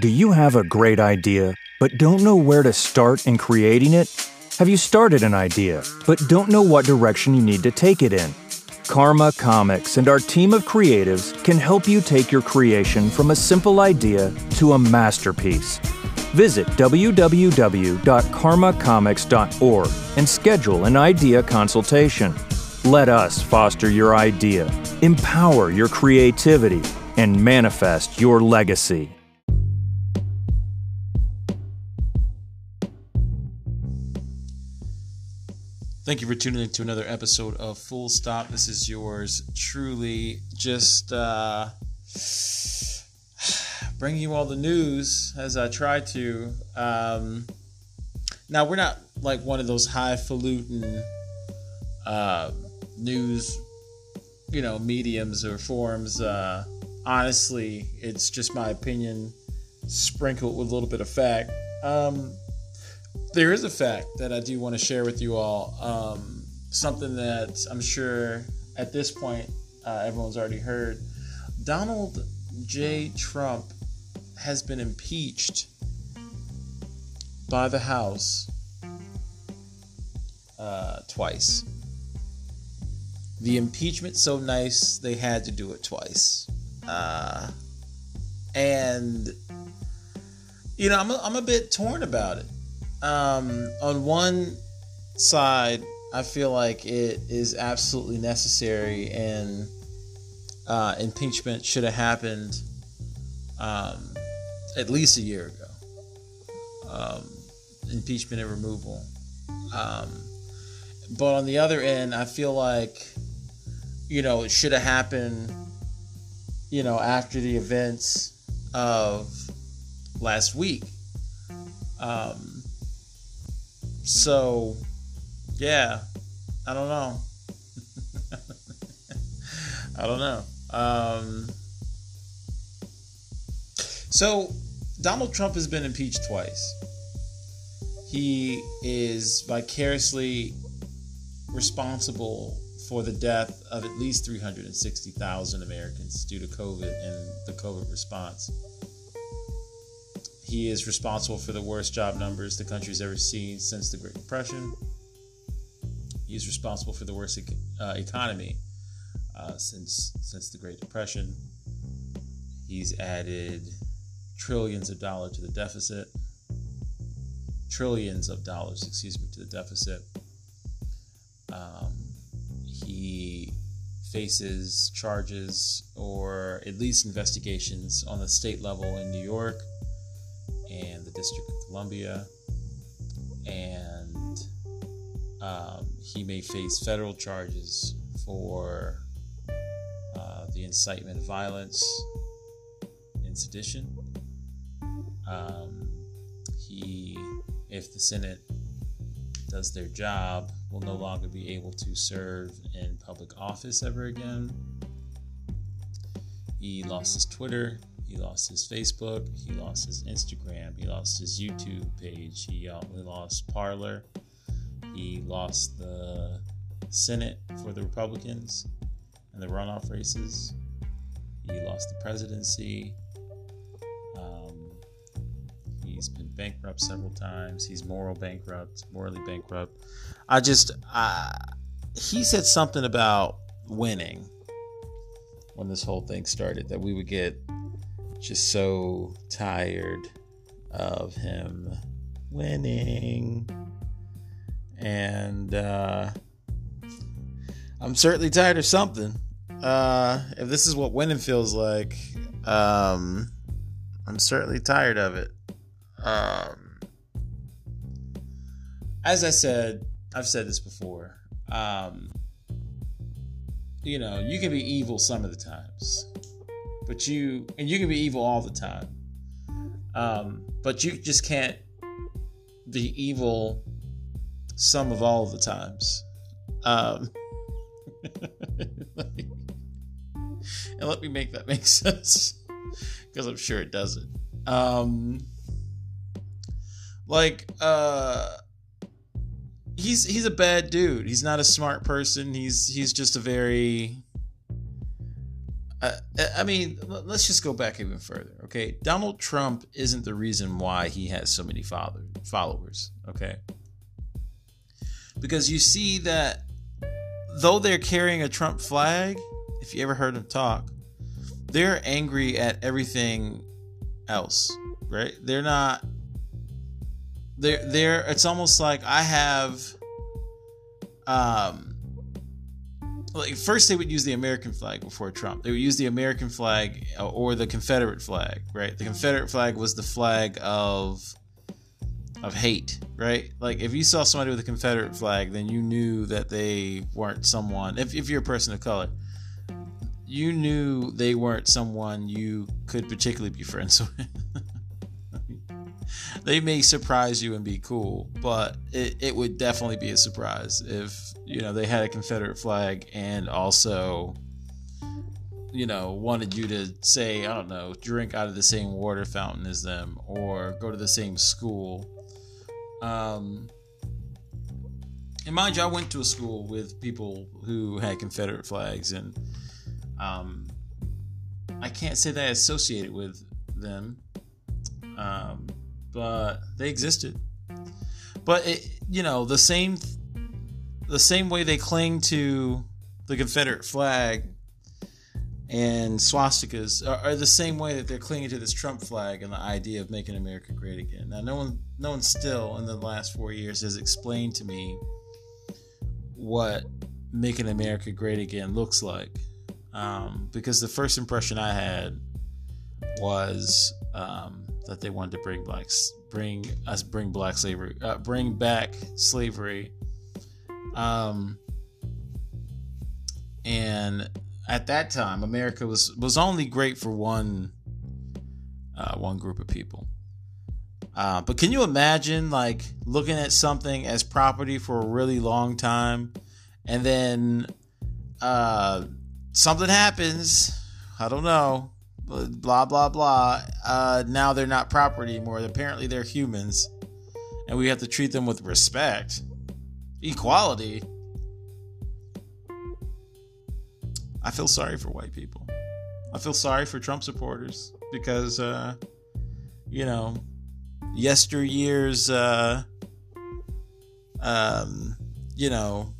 Do you have a great idea, but don't know where to start in creating it? Have you started an idea, but don't know what direction you need to take it in? Karma Comics and our team of creatives can help you take your creation from a simple idea to a masterpiece. Visit www.karmacomics.org and schedule an idea consultation. Let us foster your idea, empower your creativity, and manifest your legacy. Thank you for tuning in to another episode of Full Stop. This is yours truly. Just uh, bringing you all the news as I try to. Um, now, we're not like one of those highfalutin uh, news, you know, mediums or forums. Uh, honestly, it's just my opinion sprinkled with a little bit of fact. Um, there is a fact that I do want to share with you all. Um, something that I'm sure at this point uh, everyone's already heard. Donald J. Trump has been impeached by the House uh, twice. The impeachment so nice they had to do it twice, uh, and you know I'm a, I'm a bit torn about it um, on one side, I feel like it is absolutely necessary, and uh, impeachment should have happened um, at least a year ago. Um, impeachment and removal. Um, but on the other end, I feel like, you know, it should have happened, you know, after the events of last week. Um, so, yeah, I don't know. I don't know. Um, so, Donald Trump has been impeached twice. He is vicariously responsible for the death of at least 360,000 Americans due to COVID and the COVID response. He is responsible for the worst job numbers the country's ever seen since the Great Depression. He is responsible for the worst uh, economy uh, since since the Great Depression. He's added trillions of dollars to the deficit. Trillions of dollars, excuse me, to the deficit. Um, he faces charges or at least investigations on the state level in New York the District of Columbia, and um, he may face federal charges for uh, the incitement of violence and sedition. Um, he, if the Senate does their job, will no longer be able to serve in public office ever again. He lost his Twitter. He lost his Facebook. He lost his Instagram. He lost his YouTube page. He, uh, lost Parler. He lost the Senate for the Republicans and the runoff races. He lost the presidency. Um, he's been bankrupt several times. He's moral bankrupt, morally bankrupt. I just, he said something about winning when this whole thing started that we would get just so tired of him winning. And uh, I'm certainly tired of something. Uh, if this is what winning feels like, um, I'm certainly tired of it. Um, as I said, I've said this before. Um, you know, you can be evil some of the times but you and you can be evil all the time. Um, but you just can't be evil some of all the times. Um, and let me make that make sense because I'm sure it doesn't. Um, like, uh, he's he's a bad dude. He's not a smart person. He's he's just a very Uh, I mean, let's just go back even further. Okay, Donald Trump isn't the reason why he has so many followers. Okay, because you see that though they're carrying a Trump flag, if you ever heard them talk, they're angry at everything else, right? They're not. They're they're. It's almost like I have. Um, like first they would use the American flag before Trump. They would use the American flag uh, or the Confederate flag, right? The Confederate flag was the flag of of hate, right? Like if you saw somebody with a Confederate flag, then you knew that they weren't someone. If if you're a person of color, you knew they weren't someone you could particularly be friends with. They may surprise you and be cool, but it, it would definitely be a surprise if you know they had a Confederate flag and also you know wanted you to say I don't know drink out of the same water fountain as them or go to the same school. Um, and mind you, I went to a school with people who had Confederate flags, and um, I can't say that I associated with them. Um, but they existed. But it, you know, the same the same way they cling to the Confederate flag and swastikas are, are, the same way that they're clinging to this Trump flag and the idea of making America great again. Now, no one, no one still in the last four years has explained to me what making America great again looks like, um, because the first impression I had was um, that they wanted to bring blacks, bring us, bring black slavery, uh, bring back slavery. Um, and at that time, America was was only great for one uh, one group of people. Uh, but can you imagine like looking at something as property for a really long time, and then uh, something happens? I don't know blah blah blah. Uh, now they're not property anymore. Apparently they're humans, and we have to treat them with respect, equality. I feel sorry for white people. I feel sorry for Trump supporters because, uh, you know, yesteryear's, uh, um, you know,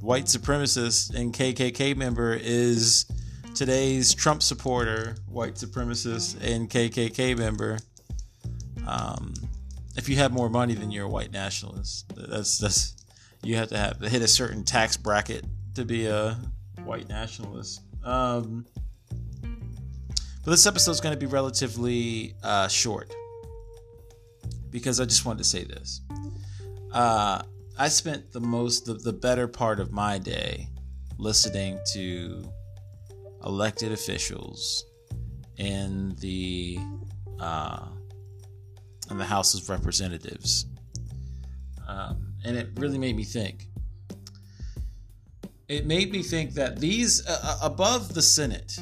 white supremacist and KKK member is today's Trump supporter, white supremacist, and KKK member. Um, if you have more money than you're a white nationalist, that's that's you have to have hit a certain tax bracket to be a white nationalist. Um, but this episode is going to be relatively uh, short because I just wanted to say this. Uh, I spent the most, the, the better part of my day listening to elected officials in the uh, in the House of Representatives, um, and it really made me think. It made me think that these uh, uh, above the Senate,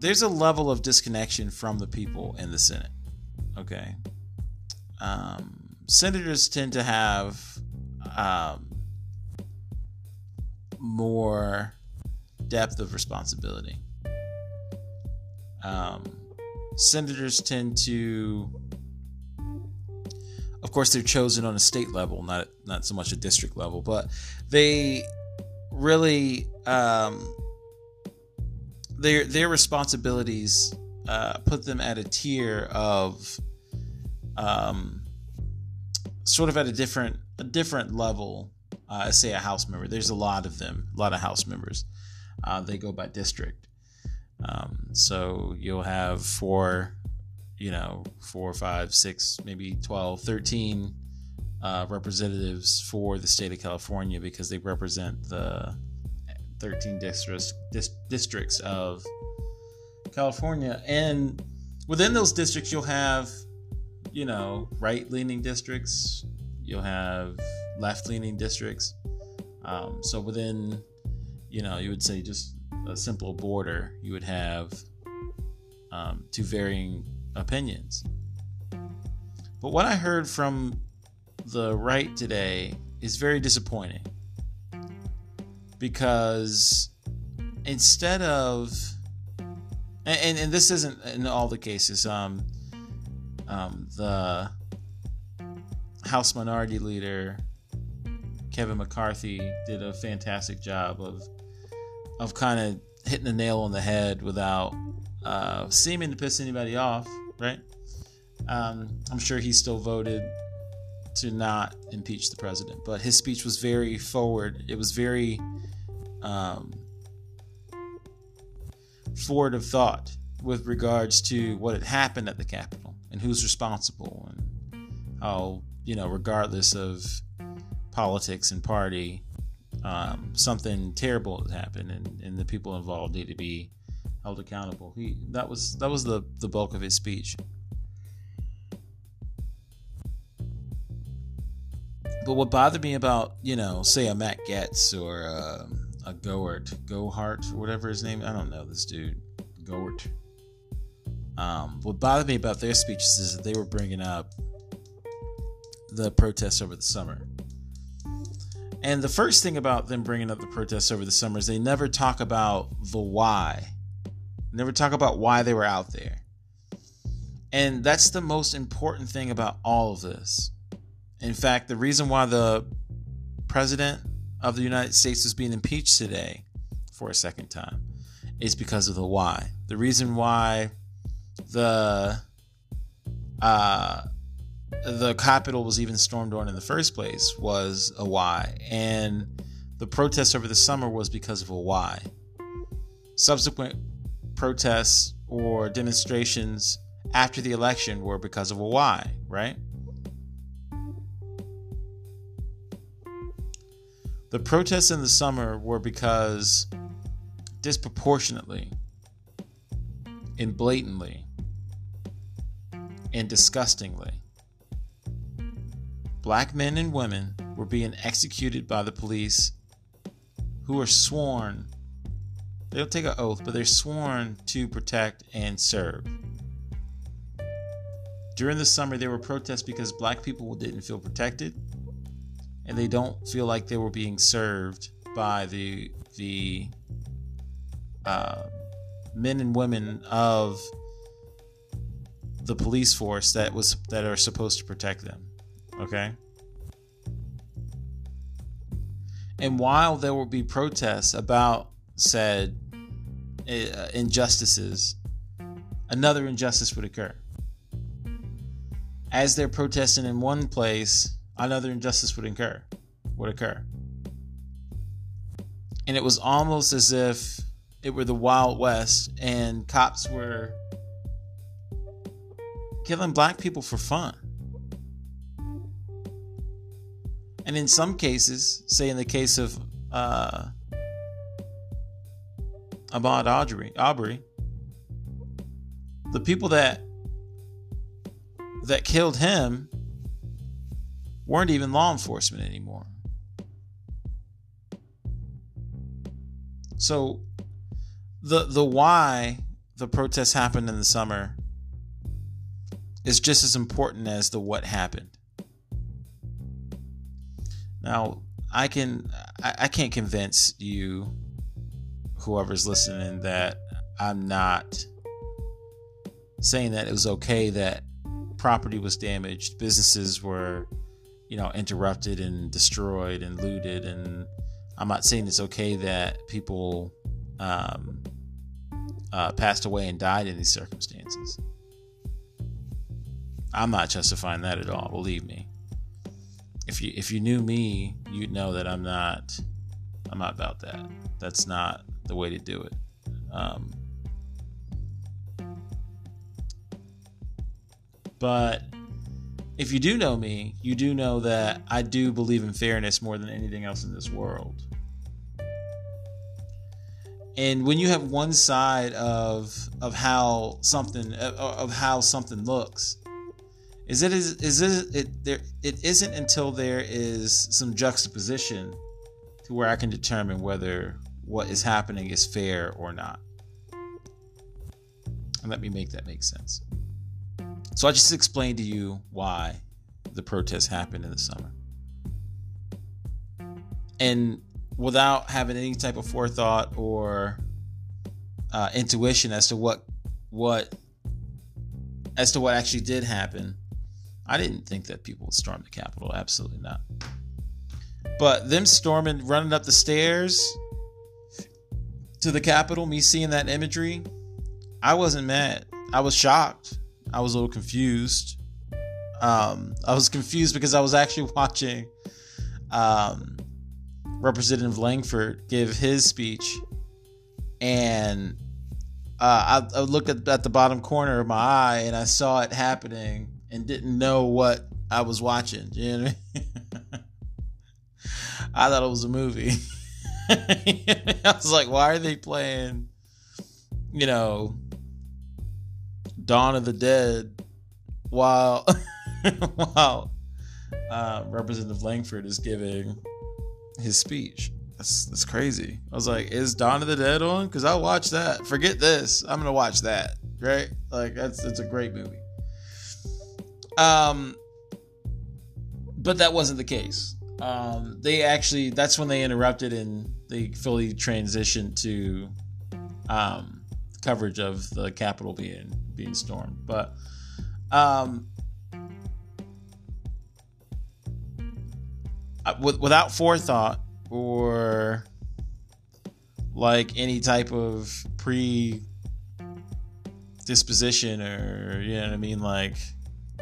there's a level of disconnection from the people in the Senate. Okay, um, senators tend to have um, more depth of responsibility um, senators tend to, of course, they're chosen on a state level, not not so much a district level, but they really um, their their responsibilities uh, put them at a tier of um, sort of at a different a different level. Uh, say a house member. There's a lot of them, a lot of house members. Uh, they go by district. Um, so you'll have four, you know, four, five, six, maybe 12, 13 uh, representatives for the state of California because they represent the 13 districts, dis- districts of California. And within those districts, you'll have, you know, right leaning districts, you'll have left leaning districts. Um, so within, you know, you would say just a simple border, you would have um, two varying opinions. But what I heard from the right today is very disappointing because instead of and, and, and this isn't in all the cases. Um, um, the House Minority Leader Kevin McCarthy did a fantastic job of of kind of hitting the nail on the head without uh, seeming to piss anybody off, right? Um, I'm sure he still voted to not impeach the president, but his speech was very forward. It was very um, forward of thought with regards to what had happened at the Capitol and who's responsible and how, you know, regardless of politics and party, um, something terrible has happened and, and the people involved need to be held accountable. He that was that was the, the bulk of his speech. But what bothered me about, you know, say a Matt Gaetz or uh, a Gohart, Gohart, or whatever his name, I don't know this dude, Gohart. Um, what bothered me about their speeches is that they were bringing up the protests over the summer. And the first thing about them bringing up the protests over the summer is they never talk about the why. Never talk about why they were out there. And that's the most important thing about all of this. In fact, the reason why the president of the United States is being impeached today for a second time is because of the why. The reason why the uh, the Capitol was even stormed on in the first place was a why, and the protests over the summer was because of a why. Subsequent protests or demonstrations after the election were because of a why, right? The protests in the summer were because disproportionately and blatantly and disgustingly, black men and women were being executed by the police who are sworn, they don't take an oath, but they're sworn to protect and serve. During the summer, there were protests because black people didn't feel protected and they don't feel like they were being served by the the uh, men and women of the police force that was that are supposed to protect them. Okay. And while there will be protests about said uh, injustices, another injustice would occur. As they're protesting in one place, another injustice would occur would occur. And it was almost as if it were the Wild West and cops were killing black people for fun. And in some cases, say in the case of uh, Ahmaud Arbery, Arbery, the people that that killed him weren't even law enforcement anymore. So the the why the protests happened in the summer is just as important as the what happened. Now, I can I, I can't convince you whoever's listening that I'm not saying that it was okay that property was damaged, businesses were you know, interrupted and destroyed and looted. And I'm not saying it's okay that people um, uh, passed away and died in these circumstances. I'm not justifying that at all. Believe me. If you if you knew me, you'd know that I'm not. I'm not about that. That's not the way to do it. Um, but if you do know me, you do know that I do believe in fairness more than anything else in this world. And when you have one side of of how something of how something looks, is it is is it, there it isn't until there is some juxtaposition to where I can determine whether what is happening is fair or not. And let me make that make sense. So I just explained to you why the protests happened in the summer. And without having any type of forethought or uh, intuition as to what what as to what actually did happen, I didn't think that people would storm the Capitol. Absolutely not. But them storming, running up the stairs to the Capitol, me seeing that imagery, I wasn't mad. I was shocked. I was a little confused. Um, I was confused because I was actually watching um, Representative Lankford give his speech, and uh, I, I, looked at, at the bottom corner of my eye and I saw it happening and didn't know what I was watching. You know what I mean? I thought it was a movie. I was like, why are they playing, you know, Dawn of the Dead while while uh, Representative Lankford is giving his speech? That's that's crazy. I was like, is Dawn of the Dead on? Because I'll watch that. Forget this. I'm gonna watch that. Right? Like that's it's a great movie. Um, but that wasn't the case. Um, they actually that's when they interrupted and they fully transitioned to um, coverage of the Capitol being being stormed. But um, without forethought, or like any type of pre disposition or you know what I mean like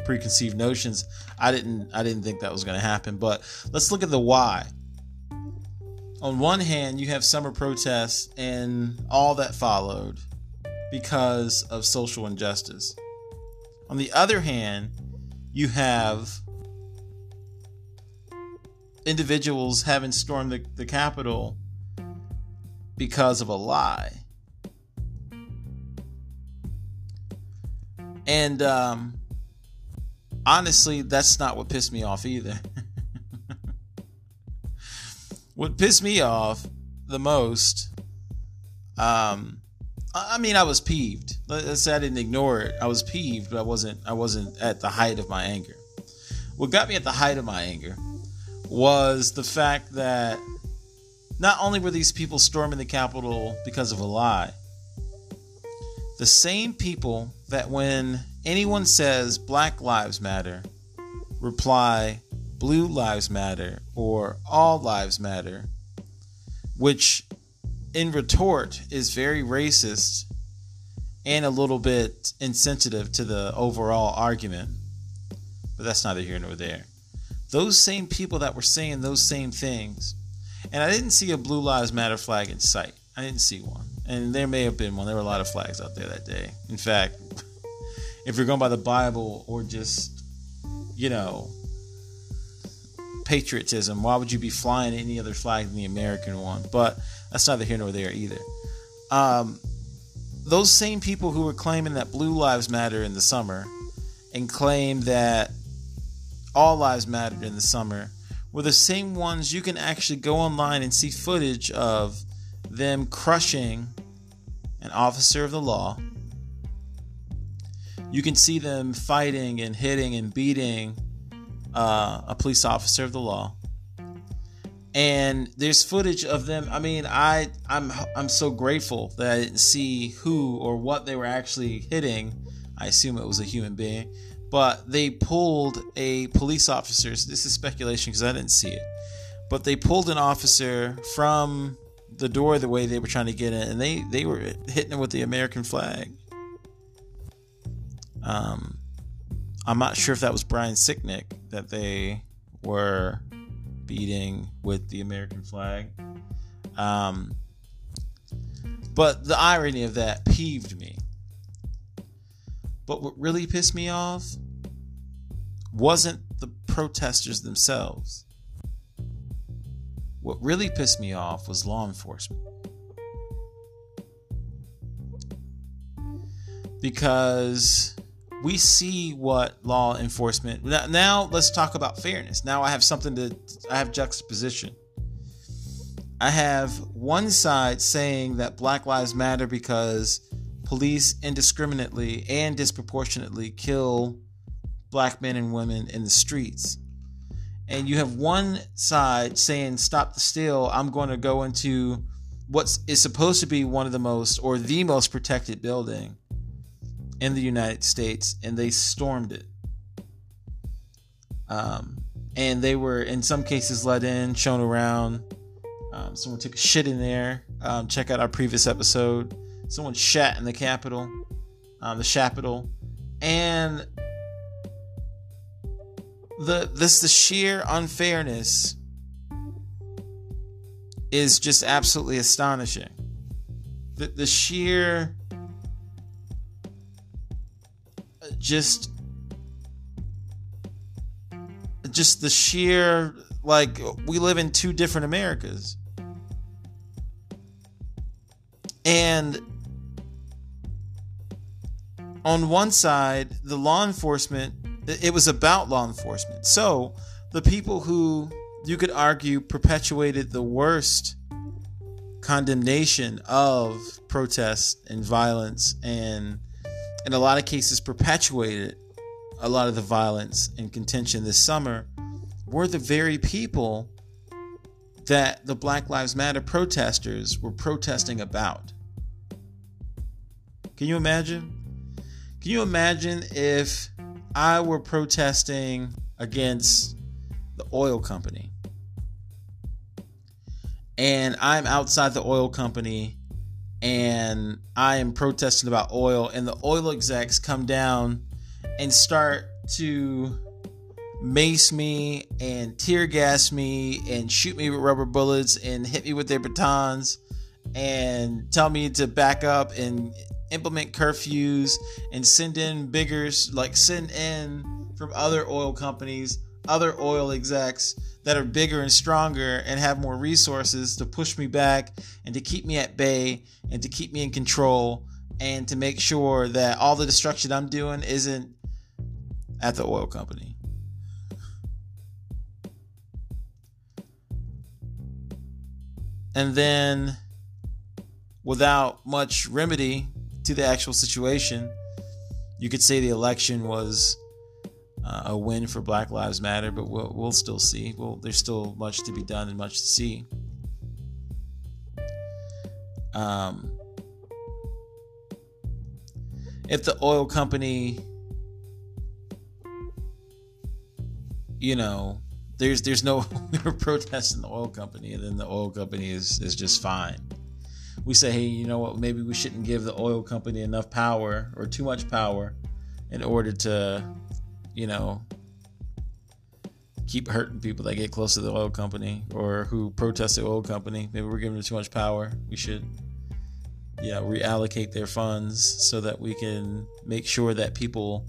preconceived notions I didn't I didn't think that was going to happen but let's look at the why on one hand you have summer protests and all that followed because of social injustice on the other hand you have individuals having stormed the, the Capitol because of a lie. And um, honestly, that's not what pissed me off either. what pissed me off the most, um, I mean, I was peeved. Let's say I didn't ignore it. I was peeved, but I wasn't. I wasn't at the height of my anger. What got me at the height of my anger was the fact that not only were these people storming the Capitol because of a lie, the same people that when anyone says Black Lives Matter, reply Blue Lives Matter or All Lives Matter, which in retort is very racist and a little bit insensitive to the overall argument. But that's neither here nor there those same people that were saying those same things, and I didn't see a Blue Lives Matter flag in sight. I didn't see one. And there may have been one. There were a lot of flags out there that day. In fact, if you're going by the Bible or just, you know, patriotism, why would you be flying any other flag than the American one? But that's neither here nor there either. Um, those same people who were claiming that Blue Lives Matter in the summer and claim that all Lives Mattered in the summer were the same ones you can actually go online and see footage of them crushing an officer of the law. You can see them fighting and hitting and beating uh, a police officer of the law. And there's footage of them. I mean, I I'm I'm so grateful that I didn't see who or what they were actually hitting. I assume it was a human being but they pulled a police officer. This is speculation because I didn't see it, but they pulled an officer from the door the way they were trying to get in, and they they were hitting him with the American flag. Um, I'm not sure if that was Brian Sicknick that they were beating with the American flag. Um, but the irony of that peeved me but what really pissed me off wasn't the protesters themselves. What really pissed me off was law enforcement. Because we see what law enforcement now, now let's talk about fairness. Now I have something to I have juxtaposition. I have one side saying that Black Lives Matter because police indiscriminately and disproportionately kill black men and women in the streets. And you have one side saying, Stop the steal, I'm going to go into what is supposed to be one of the most or the most protected building in the United States, and they stormed it. Um, and they were in some cases let in, shown around. Um, someone took a shit in there. Um, check out our previous episode. Someone shat in the Capitol, um, the Capitol, and the this the sheer unfairness is just absolutely astonishing. The the sheer just just the sheer like we live in two different Americas. And on one side, the law enforcement, it was about law enforcement. So the people who you could argue perpetuated the worst condemnation of protest and violence and in a lot of cases perpetuated a lot of the violence and contention this summer were the very people that the Black Lives Matter protesters were protesting about. Can you imagine? Can you imagine if I were protesting against the oil company and I'm outside the oil company and I am protesting about oil and the oil execs come down and start to mace me and tear gas me and shoot me with rubber bullets and hit me with their batons and tell me to back up and implement curfews and send in bigger like send in from other oil companies other oil execs that are bigger and stronger and have more resources to push me back and to keep me at bay and to keep me in control and to make sure that all the destruction I'm doing isn't at the oil company. And then, without much remedy to the actual situation, you could say the election was uh, a win for Black Lives Matter, but we'll, we'll still see. Well, there's still much to be done and much to see. Um, if the oil company you know, there's there's no we're protesting the oil company, and then the oil company is is just fine. We say, hey, you know what? Maybe we shouldn't give the oil company enough power or too much power in order to, you know, keep hurting people that get close to the oil company or who protest the oil company. Maybe we're giving them too much power. We should, know, reallocate their funds so that we can make sure that people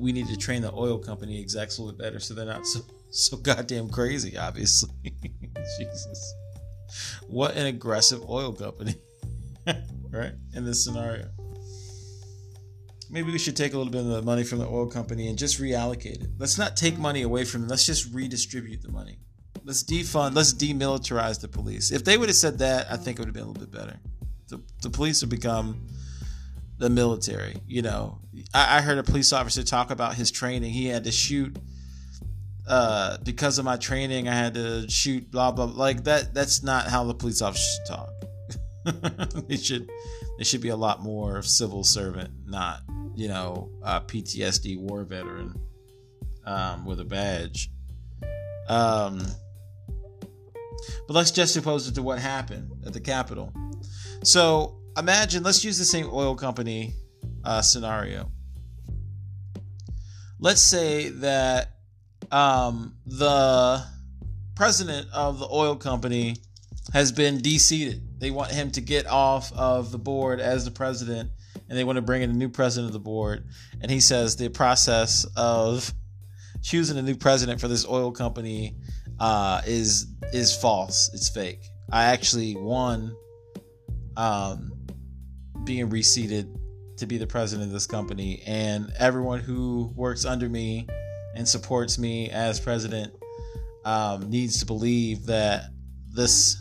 we need to train the oil company execs a little bit better so they're not so so goddamn crazy. Obviously, Jesus, what an aggressive oil company, right? In this scenario, maybe we should take a little bit of the money from the oil company and just reallocate it. Let's not take money away from them. Let's just redistribute the money. Let's defund. Let's demilitarize the police. If they would have said that, I think it would have been a little bit better. The, the police have become the military. You know, I, I, heard a police officer talk about his training. He had to shoot uh, because of my training. I had to shoot blah blah. Like that. That's not how the police officers talk. they should. They should be a lot more civil servant, not you know PTSD war veteran um, with a badge. Um, but let's just suppose it to what happened at the Capitol. So imagine, let's use the same oil company uh, scenario. Let's say that um, the president of the oil company has been deseated. They want him to get off of the board as the president, and they want to bring in a new president of the board. And he says the process of choosing a new president for this oil company uh, is is false. It's fake. I actually won um, being reseated to be the president of this company, and everyone who works under me and supports me as president um, needs to believe that this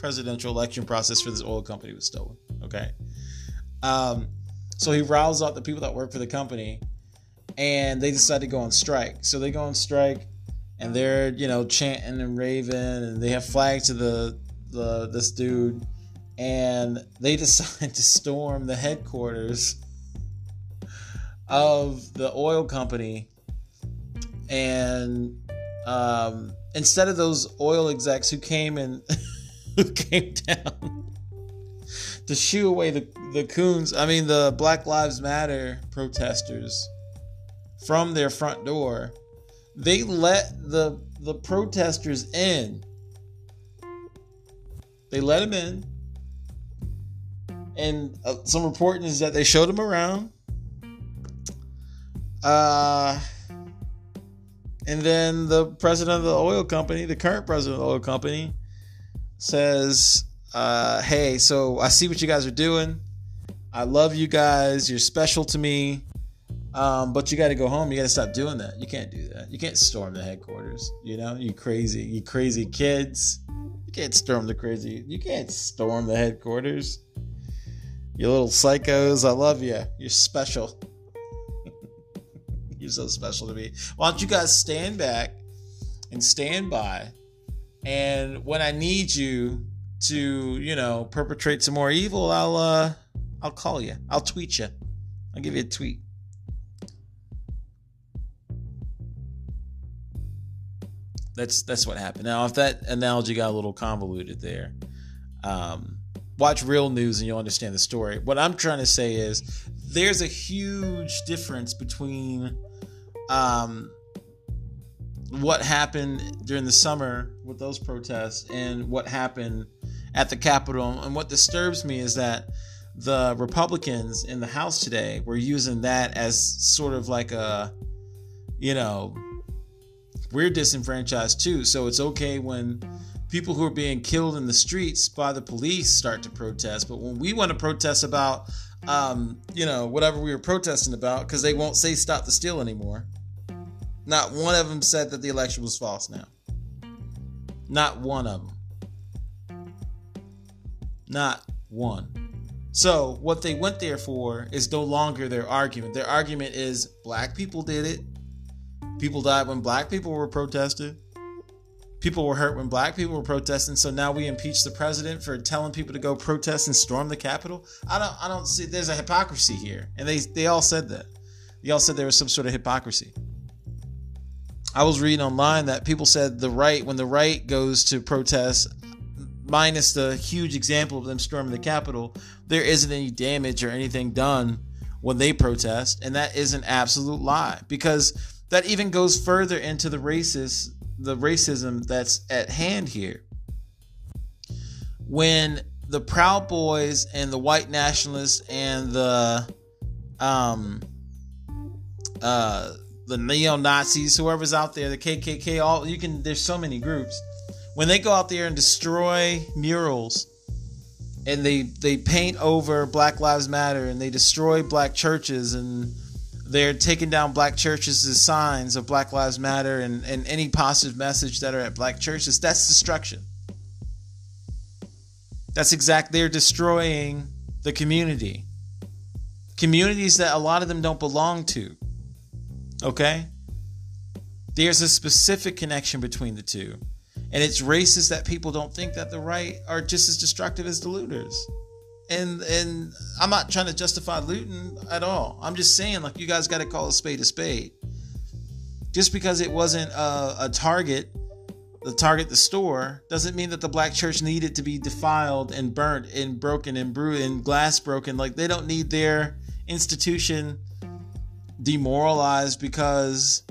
presidential election process for this oil company was stolen. Okay. Um, so he riles up the people that work for the company and they decide to go on strike. So they go on strike and they're, you know, chanting and raving and they have flags to the, the this dude and they decide to storm the headquarters of the oil company, and um, instead of those oil execs who came and who came down to shoo away the the coons, I mean the Black Lives Matter protesters from their front door, they let the the protesters in. They let them in and uh, some reporting is that they showed them around. Uh, and then the president of the oil company, the current president of the oil company, says, uh, "Hey, so I see what you guys are doing. I love you guys. You're special to me." Um, but you got to go home. You got to stop doing that. You can't do that. You can't storm the headquarters. You know, you crazy, you crazy kids. You can't storm the crazy. You can't storm the headquarters. You little psychos, I love you. You're special. You're so special to me. Why don't you guys stand back and stand by? And when I need you to, you know, perpetrate some more evil, I'll uh I'll call you. I'll tweet you. I'll give you a tweet. That's that's what happened. Now, if that analogy got a little convoluted there, um, watch real news and you'll understand the story. What I'm trying to say is there's a huge difference between um, what happened during the summer with those protests and what happened at the Capitol. And what disturbs me is that the Republicans in the House today were using that as sort of like a, you know, we're disenfranchised too. So it's okay when people who are being killed in the streets by the police start to protest. But when we want to protest about, um, you know, whatever we were protesting about, because they won't say stop the steal anymore. Not one of them said that the election was false now. Not one of them. Not one. So, what they went there for is no longer their argument. Their argument is black people did it. People died when black people were protesting people were hurt when black people were protesting so now we impeach the president for telling people to go protest and storm the capitol i don't i don't see there's a hypocrisy here and they they all said that they all said there was some sort of hypocrisy i was reading online that people said the right when the right goes to protest minus the huge example of them storming the capitol there isn't any damage or anything done when they protest and that is an absolute lie because that even goes further into the racist the racism that's at hand here. When the Proud Boys and the white nationalists and the um uh the neo Nazis, whoever's out there, the KKK, all you can. There's so many groups. When they go out there and destroy murals, and they they paint over Black Lives Matter, and they destroy black churches, and they're taking down black churches as signs of Black Lives Matter and, and any positive message that are at black churches. That's destruction. That's exact. They're destroying the community. Communities that a lot of them don't belong to. Okay? There's a specific connection between the two. And it's racist that people don't think that the right are just as destructive as the looters and and I'm not trying to justify looting at all. I'm just saying like you guys got to call a spade a spade. Just because it wasn't a, a target, the target the store doesn't mean that the black church needed to be defiled and burnt and broken and bruised and glass broken. Like they don't need their institution demoralized because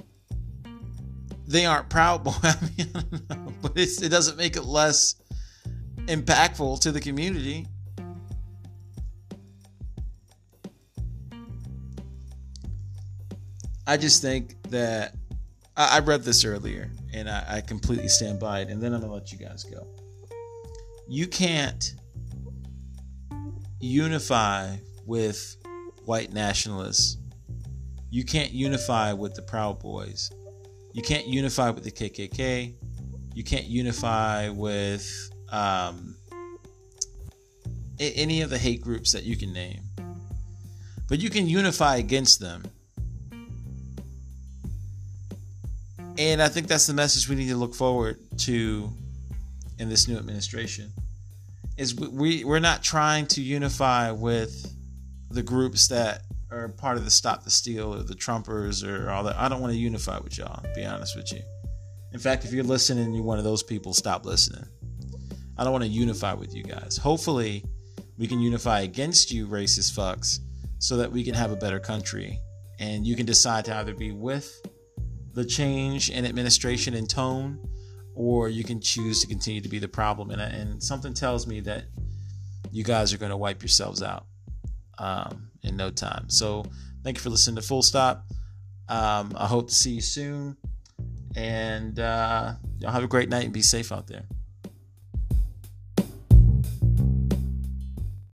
they aren't proud boy. I mean, I know, but it doesn't make it less impactful to the community. I just think that I, I read this earlier and I, I completely stand by it. And then I'm going to let you guys go. You can't unify with white nationalists. You can't unify with the Proud Boys. You can't unify with the KKK. You can't unify with um, any of the hate groups that you can name. But you can unify against them And I think that's the message we need to look forward to in this new administration. Is we we're not trying to unify with the groups that are part of the Stop the Steal or the Trumpers or all that. I don't want to unify with y'all, be honest with you. In fact, if you're listening you're one of those people, stop listening. I don't want to unify with you guys. Hopefully, we can unify against you, racist fucks, so that we can have a better country. And you can decide to either be with the change in administration and tone, or you can choose to continue to be the problem. And, and something tells me that you guys are going to wipe yourselves out um, in no time. So thank you for listening to Full Stop. Um, I hope to see you soon. And uh, y'all have a great night and be safe out there.